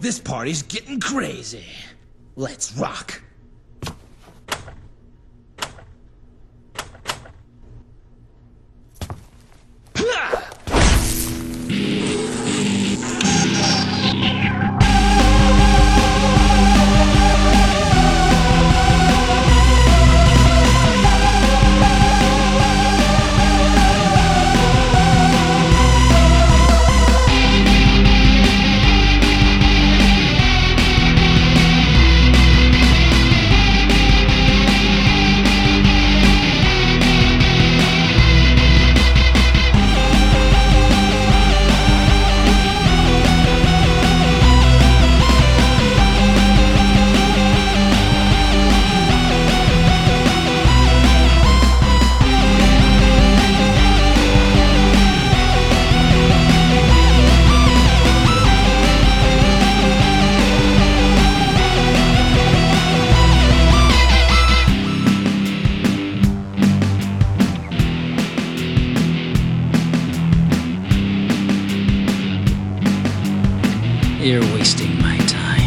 This party's getting crazy. Let's rock. You're wasting my time.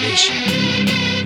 Motivation.